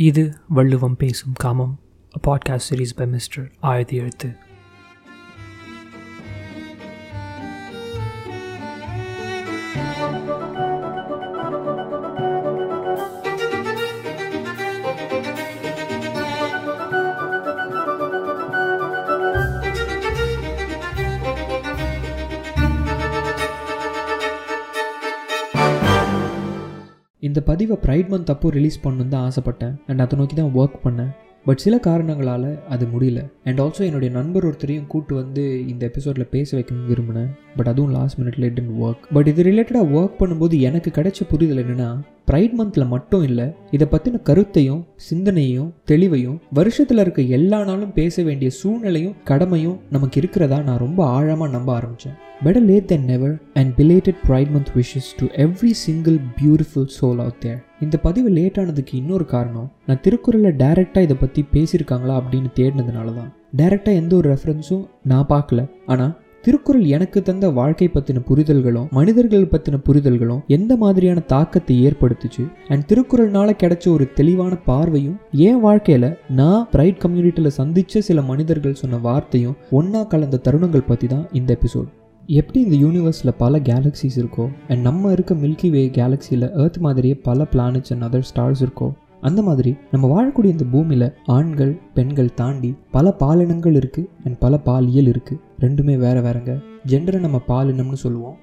இது வள்ளுவம் பேசும் காமம் podcast series by mister Ayudhi எழுத்து இந்த பதிவை ப்ரைட் மந்த் அப்போ ரிலீஸ் பண்ணணுன்னு தான் ஆசைப்பட்டேன். அண்ட் அதை நோக்கி தான் ஒர்க் பண்ணேன். பட் சில காரணங்களால் அது முடியல. அண்ட் ஆல்சோ என்னுடைய நண்பர் ஒருத்தரையும் கூட்டு வந்து இந்த எபிசோடில் பேச வைக்கணும்னு விரும்பினேன். பட் அதுவும் லாஸ்ட் மினிட்ல இட் ஒர்க் பட் இது ரிலேட்டடாக ஒர்க் பண்ணும்போது எனக்கு கிடைச்ச புரிதல் என்னென்னா ப்ரைட் மந்தில் மட்டும் இல்லை இதை பற்றின கருத்தையும் சிந்தனையும் தெளிவையும் வருஷத்தில் இருக்க எல்லா நாளும் பேச வேண்டிய சூழ்நிலையும் கடமையும் நமக்கு இருக்கிறதா நான் ரொம்ப ஆழமாக நம்ப ஆரம்பித்தேன் better late then never and belated pride month wishes to every single beautiful soul out there இந்த பதிவு லேட் ஆனதுக்கு இன்னொரு காரணம் நான் திருக்குறளில் டைரெக்டாக இதை பற்றி பேசியிருக்காங்களா அப்படின்னு தேடினதுனால தான் டைரெக்டாக எந்த ஒரு ரெஃபரன்ஸும் நான் பார்க்கல. ஆனால் திருக்குறள் எனக்கு தந்த வாழ்க்கை பற்றின புரிதல்களும் மனிதர்கள் பற்றின புரிதல்களும் எந்த மாதிரியான தாக்கத்தை ஏற்படுத்துச்சு? அண்ட் திருக்குறள்னால கிடைச்ச ஒரு தெளிவான பார்வையும் என் வாழ்க்கையில் நான் பிரைட் கம்யூனிட்டியில் சந்தித்த சில மனிதர்கள் சொன்ன வார்த்தையும் ஒன்றா கலந்த தருணங்கள் பற்றி தான் இந்த எபிசோட் எப்படி இந்த யூனிவர்ஸில் பல கேலக்ஸிஸ் இருக்கோ அண்ட் நம்ம இருக்க மில்கி வே கேலக்ஸியில் ஏர்த் மாதிரியே பல பிளானட்ஸ் அண்ட் அதர் ஸ்டார்ஸ் இருக்கோ அந்த மாதிரி நம்ம வாழக்கூடிய இந்த பூமியில் ஆண்கள் பெண்கள் தாண்டி பல பாலினங்கள் இருக்குது அண்ட் பல பாலியல் இருக்குது ரெண்டுமே வேறு வேறங்க. ஜெண்டரை நம்ம பாலினம்னு சொல்லுவோம்.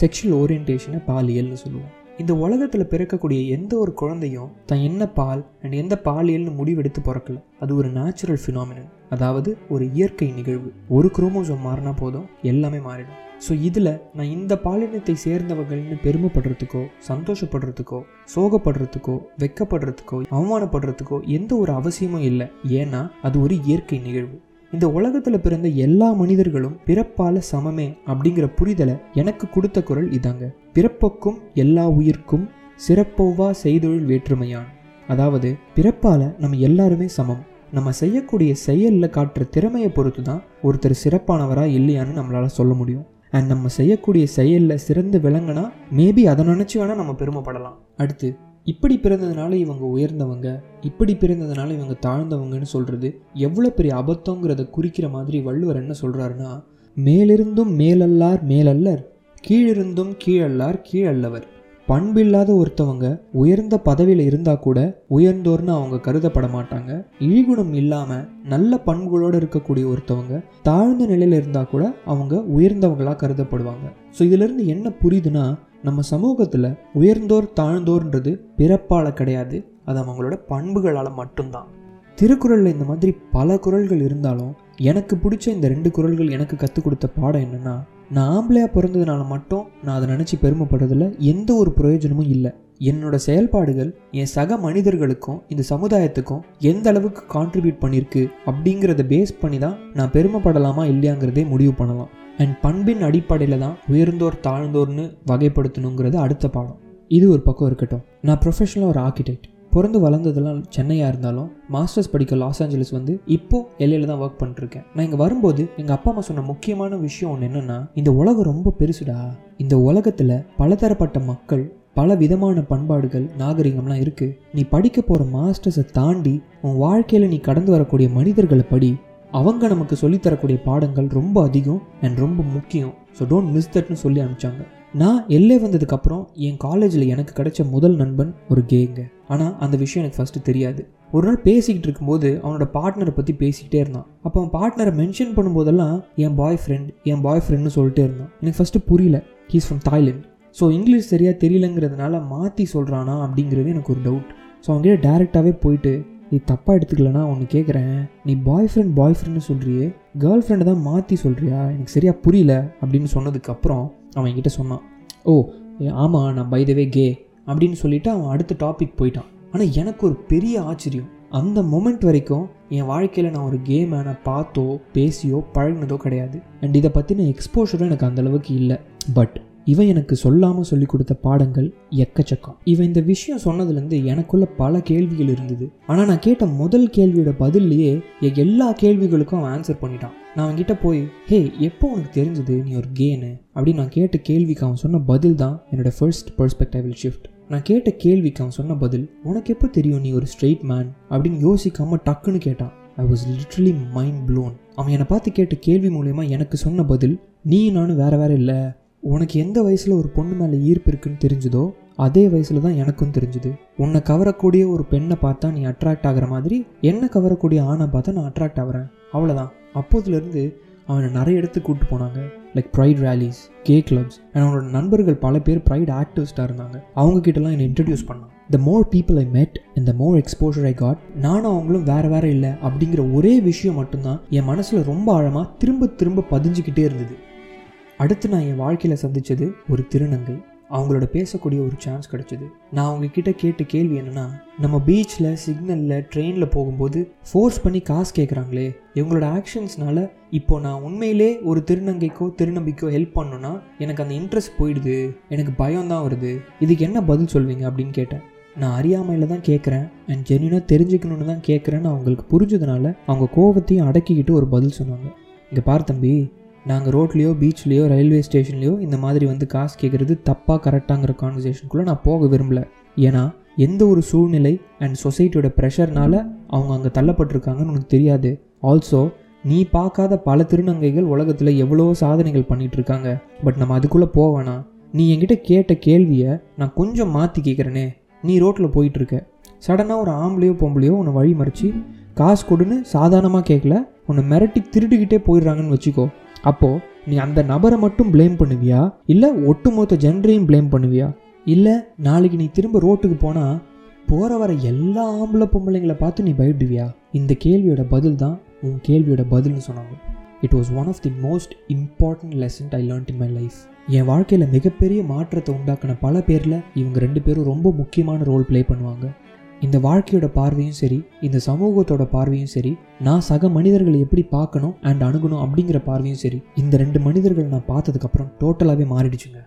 செக்ஷுவல் ஓரியன்டேஷனை பாலியல்னு சொல்லுவோம். இந்த உலகத்தில் பிறக்கக்கூடிய எந்த ஒரு குழந்தையும் தான் என்ன பால் அண்ட் எந்த பாலியல்னு முடிவெடுத்து பிறக்கல. அது ஒரு நேச்சுரல் ஃபினாமினன் அதாவது ஒரு இயற்கை நிகழ்வு. ஒரு குரோமோசோம் மாறினா போதும். எல்லாமே மாறிடும். ஸோ இதில் நான் இந்த பாலினத்தை சேர்ந்தவர்கள்னு பெருமைப்படுறதுக்கோ சந்தோஷப்படுறதுக்கோ சோகப்படுறதுக்கோ வெக்கப்படுறதுக்கோ அவமானப்படுறதுக்கோ எந்த ஒரு அவசியமும் இல்லை. ஏன்னா அது ஒரு இயற்கை நிகழ்வு. இந்த உலகத்தில் பிறந்த எல்லா மனிதர்களும் பிறப்பால சமமே அப்படிங்கிற புரிதலை எனக்கு கொடுத்த குரல் இதாங்க. பிறப்புக்கும் எல்லா உயிர்க்கும் சிறப்போவா செய்தொழில் வேற்றுமையான். அதாவது பிறப்பால நம்ம எல்லாருமே சமம். நம்ம செய்யக்கூடிய செயலில் காட்டுற திறமையை பொறுத்து தான் ஒருத்தர் சிறப்பானவரா இல்லையான்னு நம்மளால சொல்ல முடியும். அண்ட் நம்ம செய்யக்கூடிய செயலில் சிறந்து விளங்கினா மேபி அதை நினச்சி வேணால் நம்ம பெருமைப்படலாம். அடுத்து இப்படி பிறந்ததுனால இவங்க உயர்ந்தவங்க இப்படி பிறந்ததுனால இவங்க தாழ்ந்தவங்கன்னு சொல்கிறது எவ்வளோ பெரிய அபத்தங்கிறத குறிக்கிற மாதிரி வள்ளுவர் என்ன சொல்கிறாருன்னா மேலிருந்தும் மேலல்லார் மேலல்லர் கீழிருந்தும் கீழல்லார் கீழல்லவர். பண்பில்லாத ஒருத்தவங்க உயர்ந்த பதவியில் இருந்தால் கூட உயர்ந்தோர்னு அவங்க கருதப்பட மாட்டாங்க. இழிகுணம் இல்லாமல் நல்ல பண்புகளோடு இருக்கக்கூடிய ஒருத்தவங்க தாழ்ந்த நிலையில் இருந்தால் கூட அவங்க உயர்ந்தவங்களாக கருதப்படுவாங்க. ஸோ இதிலிருந்து என்ன புரியுதுன்னா நம்ம சமூகத்தில் உயர்ந்தோர் தாழ்ந்தோர்ன்றது பிறப்பால் கிடையாது. அது அவங்களோட பண்புகளால் மட்டும்தான். திருக்குறளில் இந்த மாதிரி பல குரல்கள் இருந்தாலும் எனக்கு பிடிச்ச இந்த ரெண்டு குரல்கள் எனக்கு கற்றுக் கொடுத்த பாடம் என்னென்னா நான் ஆம்பளையாக பிறந்ததுனால மட்டும் நான் அதை நினச்சி பெருமைப்படுறதில் எந்த ஒரு பிரயோஜனமும் இல்லை. என்னோட செயல்பாடுகள் என் சக மனிதர்களுக்கும் இந்த சமுதாயத்துக்கும் எந்த அளவுக்கு கான்ட்ரிபியூட் பண்ணியிருக்கு அப்படிங்கிறத பேஸ் பண்ணி தான் நான் பெருமைப்படலாமா இல்லையாங்கிறதே முடிவு பண்ணலாம். அண்ட் பண்பின் அடிப்படையில் தான் உயர்ந்தோர் தாழ்ந்தோர்னு வகைப்படுத்தணுங்கிறது அடுத்த பாடம். இது ஒரு பக்கம் இருக்கட்டும். நான் ப்ரொஃபஷனலாக ஒரு ஆர்கிடெக்ட் பிறந்து வளர்ந்ததெல்லாம் சென்னையாக இருந்தாலும் மாஸ்டர்ஸ் படிக்க லாஸ் ஏஞ்சலஸ் வந்து இப்போ எல்லையில் தான் ஒர்க் பண்ணிருக்கேன் நான் இங்கே வரும்போது எங்கள் அப்பா அம்மா சொன்ன முக்கியமான விஷயம் ஒன்று என்னென்னா இந்த உலகம் ரொம்ப பெருசுடா. இந்த உலகத்தில் பலதரப்பட்ட மக்கள் பல விதமான பண்பாடுகள் நாகரிகம்லாம் இருக்குது நீ படிக்க போகிற மாஸ்டர்ஸை தாண்டி உன் வாழ்க்கையில் நீ கடந்து வரக்கூடிய மனிதர்களை படி அவங்க நமக்கு சொல்லித்தரக்கூடிய பாடங்கள் ரொம்ப அதிகம் அண்ட் ரொம்ப முக்கியம். ஸோ டோன்ட் மிஸ் தட்னு சொல்லி அனுப்பிச்சாங்க. நான் எல்லே வந்ததுக்கப்புறம் என் காலேஜில் எனக்கு கிடைச்ச முதல் நண்பன் ஒரு கேங்க. ஆனால் அந்த விஷயம் எனக்கு ஃபஸ்ட்டு தெரியாது. ஒரு நாள் பேசிக்கிட்டு இருக்கும்போது அவனோட பார்ட்னரை பற்றி பேசிக்கிட்டே இருந்தான். அப்போ அவன் பார்ட்னரை மென்ஷன் பண்ணும்போதெல்லாம் என் பாய் ஃப்ரெண்ட் என் பாய் ஃப்ரெண்ட்னு சொல்லிட்டே இருந்தான். எனக்கு ஃபஸ்ட்டு புரியல. He's from Thailand so English சரியாக தெரியலங்கிறதுனால மாற்றி சொல்கிறானா அப்படிங்கிறது எனக்கு ஒரு டவுட் ஸோ அவங்ககிட்ட டேரெக்டாகவே போயிட்டு நீ தப்பாக எடுத்துக்கலனா ஒன்று கேட்குறேன் நீ பாய் ஃப்ரெண்ட் பாய் ஃப்ரெண்ட்னு சொல்கிறியே கேர்ள் ஃப்ரெண்டை தான் மாற்றி சொல்கிறியா எனக்கு சரியாக புரியல அப்படின்னு சொன்னதுக்கப்புறம் அவன் என்கிட்ட சொன்னான். ஓ ஆமாம் நான் பைதவே கே அப்படின்னு சொல்லிவிட்டு அவன் அடுத்த டாபிக் போயிட்டான். ஆனால் எனக்கு ஒரு பெரிய ஆச்சரியம். அந்த மொமெண்ட் வரைக்கும் என் வாழ்க்கையில் நான் ஒரு கே மேனை பார்த்தோ பேசியோ பழகினதோ கிடையாது. அண்ட் இதை பற்றின எக்ஸ்போஷரும் எனக்கு அந்தளவுக்கு இல்லை. பட் இவன் எனக்கு சொல்லாமல் சொல்லி கொடுத்த பாடங்கள் எக்கச்சக்கம். இவன் இந்த விஷயம் சொன்னதுலேருந்து எனக்குள்ள பல கேள்விகள் இருந்தது. ஆனால் நான் கேட்ட முதல் கேள்வியோட பதில்லையே என் எல்லா கேள்விகளுக்கும் அவன் ஆன்சர் பண்ணிட்டான். நான் அவன்கிட்ட போய் ஹே எப்போ உனக்கு தெரிஞ்சது நீ ஒரு கேனு அப்படின்னு நான் கேட்ட கேள்விக்கு அவன் சொன்ன பதில் தான் என்னோட ஃபர்ஸ்ட் பெர்ஸ்பெக்டிவ் ஷிஃப்ட் நான் கேட்ட கேள்விக்கு அவன் சொன்ன பதில் உனக்கு எப்போ தெரியும் நீ ஒரு ஸ்ட்ரெயிட் மேன் அப்படின்னு யோசிக்காமல் டக்குன்னு கேட்டான். I was literally mind blown அவன் என்னை பார்த்து கேட்ட கேள்வி மூலயமா எனக்கு சொன்ன பதில் நீ நானும் வேறு வேறு இல்லை. உனக்கு எந்த வயசில் ஒரு பொண்ணு மேலே ஈர்ப்பு இருக்குன்னு தெரிஞ்சுதோ அதே வயசில் தான் எனக்கும் தெரிஞ்சுது. உன்னை கவரக்கூடிய ஒரு பெண்ணை பார்த்தா நீ அட்ராக்ட் ஆகிற மாதிரி என்னை கவரக்கூடிய ஆணை பார்த்தா நான் அட்ராக்ட் ஆகிறேன். அவ்வளோதான் அப்போதுலேருந்து அவனை நிறைய இடத்துக்கு கூப்பிட்டு போனாங்க. Like pride rallies gay clubs and அவனோட நண்பர்கள் பல பேர் ப்ரைட் ஆக்டிவிஸ்டாக இருந்தாங்க. அவங்க கிட்டலாம் என்னை இன்ட்ரடியூஸ் பண்ணான். த more people I met and the more exposure I got நானும் அவங்களும் வேறு வேறு இல்லை அப்படிங்கிற ஒரே விஷயம் மட்டும்தான் என் மனசில் ரொம்ப ஆழமாக திரும்ப திரும்ப பதிஞ்சுக்கிட்டே இருந்தது. அடுத்து நான் என் வாழ்க்கையில் சந்தித்தது ஒரு திருநங்கை. அவங்களோட பேசக்கூடிய ஒரு சான்ஸ் கிடச்சிது. நான் அவங்கக்கிட்ட கேட்ட கேள்வி என்னென்னா நம்ம பீச்சில் சிக்னலில் ட்ரெயினில் போகும்போது ஃபோர்ஸ் பண்ணி காசு கேட்குறாங்களே இவங்களோட ஆக்ஷன்ஸ்னால இப்போ நான் உண்மையிலே ஒரு திருநங்கைக்கோ திருநம்பிக்கோ ஹெல்ப் பண்ணோன்னா எனக்கு அந்த இன்ட்ரெஸ்ட் போயிடுது. எனக்கு பயம் தான் வருது. இதுக்கு என்ன பதில் சொல்வீங்க அப்படின்னு கேட்டேன். நான் அறியாமையில் தான் கேட்குறேன் அண்ட் ஜென்யூனாக தெரிஞ்சுக்கணுன்னு தான் கேட்குறேன்னு அவங்களுக்கு புரிஞ்சதுனால அவங்க கோவத்தையும் அடக்கிக்கிட்டு ஒரு பதில் சொன்னாங்க. இங்கே பார் தம்பி நாங்கள் ரோட்லேயோ பீச்லேயோ ரயில்வே ஸ்டேஷன்லேயோ இந்த மாதிரி வந்து காசு கேட்குறது தப்பாக கரெக்டாங்கிற கான்வர்சேஷனுக்குள்ளே நான் போக விரும்பல. ஏன்னா எந்த ஒரு சூழ்நிலை அண்ட் சொசைட்டியோட ப்ரெஷர்னால அவங்க அங்கே தள்ளப்பட்டிருக்காங்கன்னு உனக்கு தெரியாது. ஆல்சோ நீ பார்க்காத பல திருநங்கைகள் உலகத்தில் எவ்வளோ சாதனைகள் பண்ணிட்டு இருக்காங்க பட் நம்ம அதுக்குள்ளே போவேனா நீ என்கிட்ட கேட்ட கேள்வியை நான் கொஞ்சம் மாற்றி கேட்குறேனே நீ ரோட்டில் போயிட்டுருக்க. சடனாக ஒரு ஆம்பளையோ பொம்பளையோ உன்னை வழி மறித்து காசு கொடுன்னு சாதாரணமாக கேட்கல உன்னை மிரட்டி திருட்டுக்கிட்டே போயிடுறாங்கன்னு வச்சுக்கோ. அப்போது நீ அந்த நபரை மட்டும் ப்ளேம் பண்ணுவியா? இல்லை ஒட்டுமொத்த ஜென்ரையும் ப்ளேம் பண்ணுவியா? இல்லை நாளைக்கு நீ திரும்ப ரோட்டுக்கு போனால் போகிற வர எல்லா ஆம்பளை பொம்பளைங்களை பார்த்து நீ பயப்படுவியா? இந்த கேள்வியோட பதில் தான் உன் கேள்வியோட பதில்னு சொன்னாங்க. It was one of the most important lesson I learned in my life என் வாழ்க்கையில் மிகப்பெரிய மாற்றத்தை உண்டாக்கின பல பேரில் இவங்க ரெண்டு பேரும் ரொம்ப முக்கியமான ரோல் ப்ளே பண்ணுவாங்க. இந்த வாழ்க்கையோட பார்வையும் சரி இந்த சமூகத்தோட பார்வையும் சரி நான் சக மனிதர்களை எப்படி பார்க்கணும் அண்ட் அணுகணும் அப்படிங்கிற பார்வையும் சரி இந்த ரெண்டு மனிதர்களை நான் பார்த்ததுக்கப்புறம் டோட்டலாகவே மாறிடுச்சுங்க.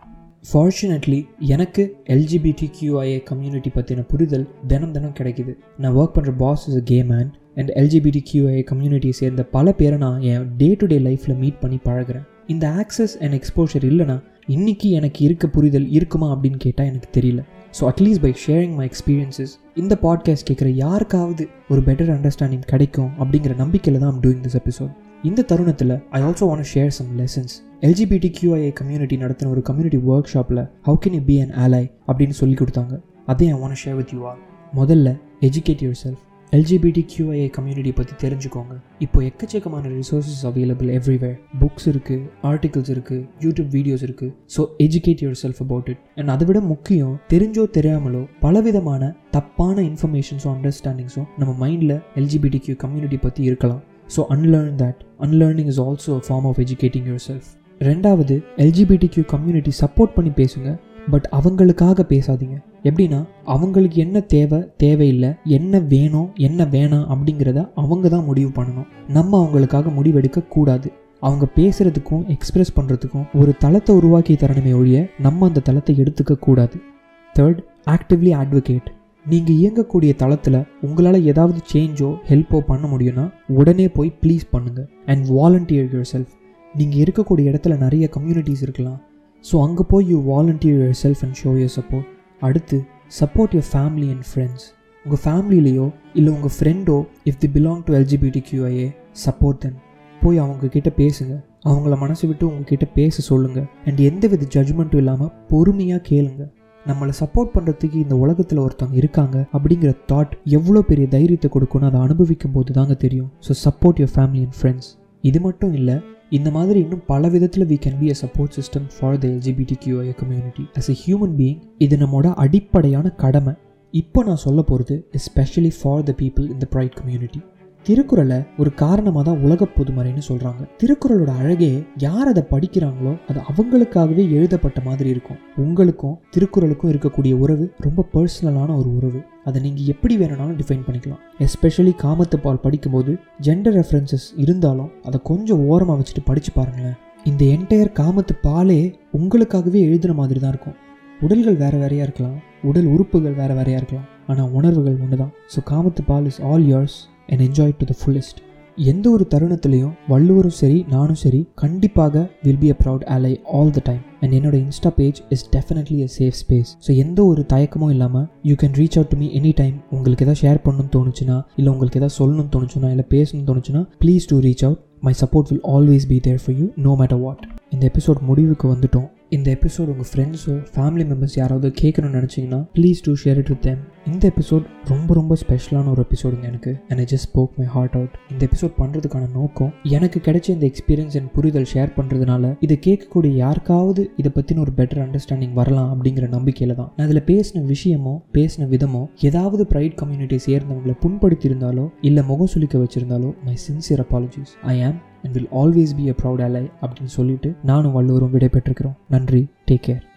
ஃபார்ச்சுனேட்லி எனக்கு எல்ஜிபிடி கியூஐஏ கம்யூனிட்டி பற்றின புரிதல் தினம் தினம் கிடைக்குது. நான் ஒர்க் பண்ணுற boss is a gay man and LGBT QIA கம்யூனிட்டியை சேர்ந்த பல பேரை நான் என் டே டு டே லைஃப்பில் மீட் பண்ணி பழகிறேன். இந்த ஆக்சஸ் அண்ட் எக்ஸ்போஷர் இல்லைனா இன்னைக்கு எனக்கு இருக்க புரிதல் இருக்குமா அப்படின்னு கேட்டால் எனக்கு தெரியல. So atleast by sharing my experiences இந்த பாட்காஸ்ட் கேட்குற யாருக்காவது ஒரு பெட்டர் அண்டர்ஸ்டாண்டிங் கிடைக்கும் அப்படிங்கிற நம்பிக்கையில் தான் ஐம் டூயிங் திஸ் எபிசோட் இந்த தருணத்தில் I also want share some lessons LGBT QIA community நடத்தின ஒரு கம்யூனிட்டி ஒர்க் ஷாப்பில் how can you be an ally அப்படின்னு சொல்லி கொடுத்தாங்க. அதே I want share with you are முதல்ல educate yourself LGBT QIA community பற்றி தெரிஞ்சுக்கோங்க. இப்போ எக்கச்சக்கமான ரிசோர்ஸஸ் அவைலபிள் எவ்ரிவேர் புக்ஸ் இருக்குது ஆர்டிகல்ஸ் இருக்குது யூடியூப் வீடியோஸ் இருக்குது so educate yourself about it and அதை விட முக்கியம் தெரிஞ்சோ தெரியாமலோ பலவிதமான தப்பான இன்ஃபர்மேஷன்ஸும் அண்டர்ஸ்டாண்டிங்ஸும் நம்ம மைண்டில் எல்ஜிபிடி கியூ கம்யூனிட்டி பற்றி இருக்கலாம். So unlearn that unlearning is also a form of educating yourself ரெண்டாவது எல்ஜிபிடி கியூ கம்யூனிட்டி சப்போர்ட் பண்ணி பேசுங்க. பட் அவங்களுக்காக பேசாதீங்க. எப்படின்னா அவங்களுக்கு என்ன தேவை தேவையில்லை என்ன வேணும் என்ன வேணாம் அப்படிங்கிறத அவங்க தான் முடிவு பண்ணணும். நம்ம அவங்களுக்காக முடிவெடுக்க கூடாது. அவங்க பேசுகிறதுக்கும் எக்ஸ்பிரஸ் பண்ணுறதுக்கும் ஒரு தளத்தை உருவாக்கி தரணுமே ஒழிய நம்ம அந்த தளத்தை எடுத்துக்க கூடாது. தேர்ட் ஆக்டிவ்லி அட்வொகேட் நீங்கள் இயங்கக்கூடிய தளத்தில் உங்களால் ஏதாவது சேஞ்சோ ஹெல்ப்போ பண்ண முடியும்னா உடனே போய் ப்ளீஸ் பண்ணுங்கள் அண்ட் வாலண்டியர் யுவர் செல்ஃப் நீங்கள் இருக்கக்கூடிய இடத்துல நிறைய கம்யூனிட்டிஸ் இருக்கலாம். ஸோ அங்கே போய் you volunteer yourself and show your support அடுத்து support your family and friends உங்கள் ஃபேமிலியிலையோ இல்லை உங்கள் ஃப்ரெண்டோ if the belong to LGBT QIA support then போய் அவங்க கிட்ட பேசுங்க. அவங்கள மனசு விட்டு உங்ககிட்ட பேச சொல்லுங்கள் அண்ட் எந்த வித ஜட்ஜ்மெண்ட்டும் இல்லாமல் பொறுமையாக கேளுங்க. நம்மளை சப்போர்ட் பண்ணுறதுக்கு இந்த உலகத்தில் ஒருத்தவங்க இருக்காங்க அப்படிங்கிற தாட் எவ்வளோ பெரிய தைரியத்தை கொடுக்கணும் அதை அனுபவிக்கும் போது தாங்க தெரியும். So support your family and friends இது மட்டும் இல்லை இந்த மாதிரி இன்னும் பல விதத்தில் we can be a support system for the LGBT QI community as a human being இது நம்மளோட அடிப்படையான கடமை. இப்போ நான் சொல்ல போகிறது எஸ்பெஷலி ஃபார் த பீப்புள் இந்த ப்ரைட் கம்யூனிட்டி திருக்குறளை ஒரு காரணமாக தான் உலக பொதுமறைன்னு சொல்கிறாங்க திருக்குறளோட அழகே யார் அதை படிக்கிறாங்களோ அது அவங்களுக்காகவே எழுதப்பட்ட மாதிரி இருக்கும். உங்களுக்கும் திருக்குறளுக்கும் இருக்கக்கூடிய உறவு ரொம்ப பர்சனலான ஒரு உறவு. அதை நீங்கள் எப்படி வேணும்னாலும் டிஃபைன் பண்ணிக்கலாம். எஸ்பெஷலி காமத்து பால் படிக்கும்போது ஜெண்டர் ரெஃபரன்சஸ் இருந்தாலும் அதை கொஞ்சம் ஓரமாக வச்சுட்டு படித்து பாருங்களேன். இந்த என்டையர் காமத்து பாலே உங்களுக்காகவே எழுதுன மாதிரி தான் இருக்கும். உடல்கள் வேறு வேறையாக இருக்கலாம். உடல் உறுப்புகள் வேறு வேறையாக இருக்கலாம். ஆனால் உணர்வுகள் ஒன்று தான் ஸோ காமத்து பால் is all ears and enjoy to the fullest எந்த ஒரு தருணத்துலையும் வள்ளுவரும் சரி நானும் சரி கண்டிப்பாக will be a proud ally all the time and என்னோட insta page is definitely a safe space so எந்த ஒரு தயக்கமும் இல்லாமல் you can reach out to me any time உங்களுக்கு எதாவது ஷேர் பண்ணணும்னு தோணுச்சுன்னா இல்லை உங்களுக்கு எதாவது சொல்லணும்னு தோணுச்சுன்னா இல்லை பேசணும்னு தோணுச்சுன்னா please to reach out my support will always be there for you no matter what இந்த எபிசோட் முடிவுக்கு வந்துட்டோம். இந்த எபிசோட் உங்கள் ஃப்ரெண்ட்ஸோ ஃபேமிலி மெம்பர்ஸ் யாராவது கேட்கணும்னு நினச்சிங்கன்னா please do share it with them இந்த எபிசோட் ரொம்ப ரொம்ப ஸ்பெஷலான ஒரு எபிசோடுங்க எனக்கு and I just spoke my heart out இந்த எபிசோட் பண்ணுறதுக்கான நோக்கம் எனக்கு கிடைச்ச இந்த எக்ஸ்பீரியன்ஸ் அண்ட் புரிதல் ஷேர் பண்ணுறதுனால இதை கேட்கக்கூடிய யாருக்காவது இதை பற்றின ஒரு பெட்டர் அண்டர்ஸ்டாண்டிங் வரலாம் அப்படிங்கிற நம்பிக்கையில் தான். நான் அதில் பேசின விஷயமோ பேசின விதமோ ஏதாவது ப்ரைட் கம்யூனிட்டி சேர்ந்தவங்களை புண்படுத்தியிருந்தாலோ இல்லை முகம் சுளிக்க வச்சிருந்தாலோ my sincere apologies I am and will always be a proud ally அப்படின்னு சொல்லிட்டு நானும் வள்ளுவரும் விடை பெற்றிருக்கிறோம் நன்றி. Take care